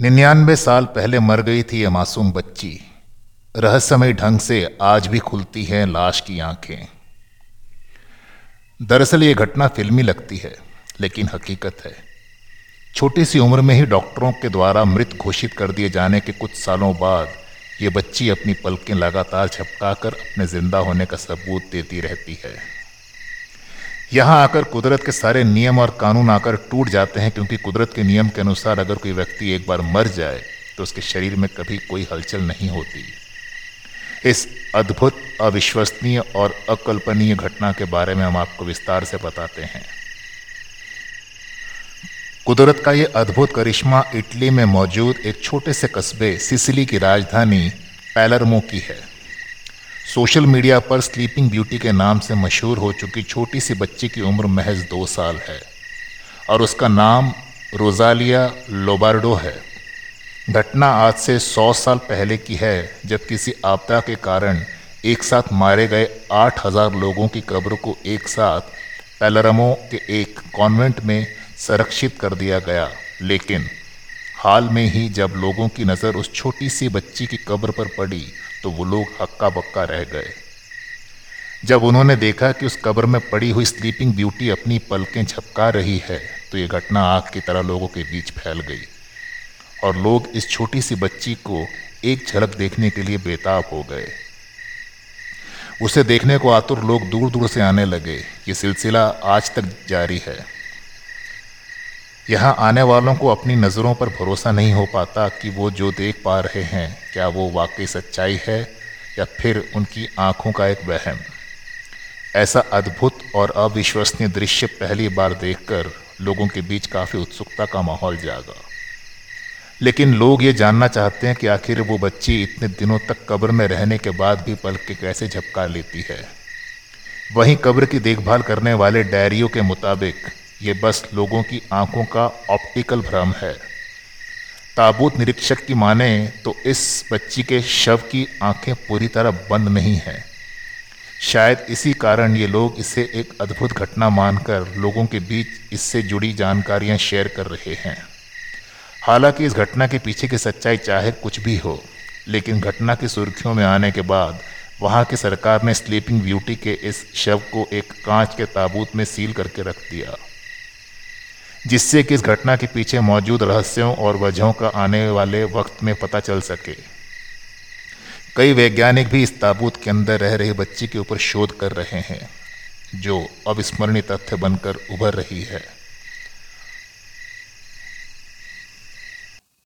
निन्यानवे साल पहले मर गई थी ये मासूम बच्ची। रहस्यमय ढंग से आज भी खुलती हैं लाश की आँखें। दरअसल ये घटना फिल्मी लगती है, लेकिन हकीकत है। छोटी सी उम्र में ही डॉक्टरों के द्वारा मृत घोषित कर दिए जाने के कुछ सालों बाद ये बच्ची अपनी पलकें लगातार झपकाकर अपने ज़िंदा होने का सबूत देती रहती है। यहाँ आकर कुदरत के सारे नियम और कानून आकर टूट जाते हैं, क्योंकि कुदरत के नियम के अनुसार अगर कोई व्यक्ति एक बार मर जाए तो उसके शरीर में कभी कोई हलचल नहीं होती। इस अद्भुत, अविश्वसनीय और अकल्पनीय घटना के बारे में हम आपको विस्तार से बताते हैं। कुदरत का ये अद्भुत करिश्मा इटली में मौजूद एक छोटे से कस्बे सिसिली की राजधानी पैलरमो की है। सोशल मीडिया पर स्लीपिंग ब्यूटी के नाम से मशहूर हो चुकी छोटी सी बच्ची की उम्र महज दो साल है और उसका नाम रोजालिया लोबार्डो है। घटना आज से सौ साल पहले की है, जब किसी आपदा के कारण एक साथ मारे गए आठ हज़ार लोगों की कब्र को एक साथ पैलरमो के एक कॉन्वेंट में संरक्षित कर दिया गया। लेकिन हाल में ही जब लोगों की नज़र उस छोटी सी बच्ची की कब्र पर पड़ी तो वो लोग हक्का बक्का रह गए। जब उन्होंने देखा कि उस कब्र में पड़ी हुई स्लीपिंग ब्यूटी अपनी पलकें झपका रही है तो ये घटना आग की तरह लोगों के बीच फैल गई और लोग इस छोटी सी बच्ची को एक झलक देखने के लिए बेताब हो गए। उसे देखने को आतुर लोग दूर दूर से आने लगे। ये सिलसिला आज तक जारी है। यहाँ आने वालों को अपनी नज़रों पर भरोसा नहीं हो पाता कि वो जो देख पा रहे हैं, क्या वो वाकई सच्चाई है या फिर उनकी आँखों का एक वहम। ऐसा अद्भुत और अविश्वसनीय दृश्य पहली बार देखकर लोगों के बीच काफ़ी उत्सुकता का माहौल जागा। लेकिन लोग ये जानना चाहते हैं कि आखिर वो बच्ची इतने दिनों तक कब्र में रहने के बाद भी पल के कैसे झपका लेती है। वहीं कब्र की देखभाल करने वाले डायरियों के मुताबिक ये बस लोगों की आँखों का ऑप्टिकल भ्रम है। ताबूत निरीक्षक की माने तो इस बच्ची के शव की आँखें पूरी तरह बंद नहीं हैं। शायद इसी कारण ये लोग इसे एक अद्भुत घटना मानकर लोगों के बीच इससे जुड़ी जानकारियाँ शेयर कर रहे हैं। हालाँकि इस घटना के पीछे की सच्चाई चाहे कुछ भी हो, लेकिन घटना की सुर्खियों में आने के बाद वहाँ की सरकार ने स्लीपिंग ब्यूटी के इस शव को एक कांच के ताबूत में सील करके रख दिया। जिससे कि इस घटना के पीछे मौजूद रहस्यों और वजहों का आने वाले वक्त में पता चल सके। कई वैज्ञानिक भी इस ताबूत के अंदर रह रही बच्ची के ऊपर शोध कर रहे हैं, जो अविस्मरणीय तथ्य बनकर उभर रही है।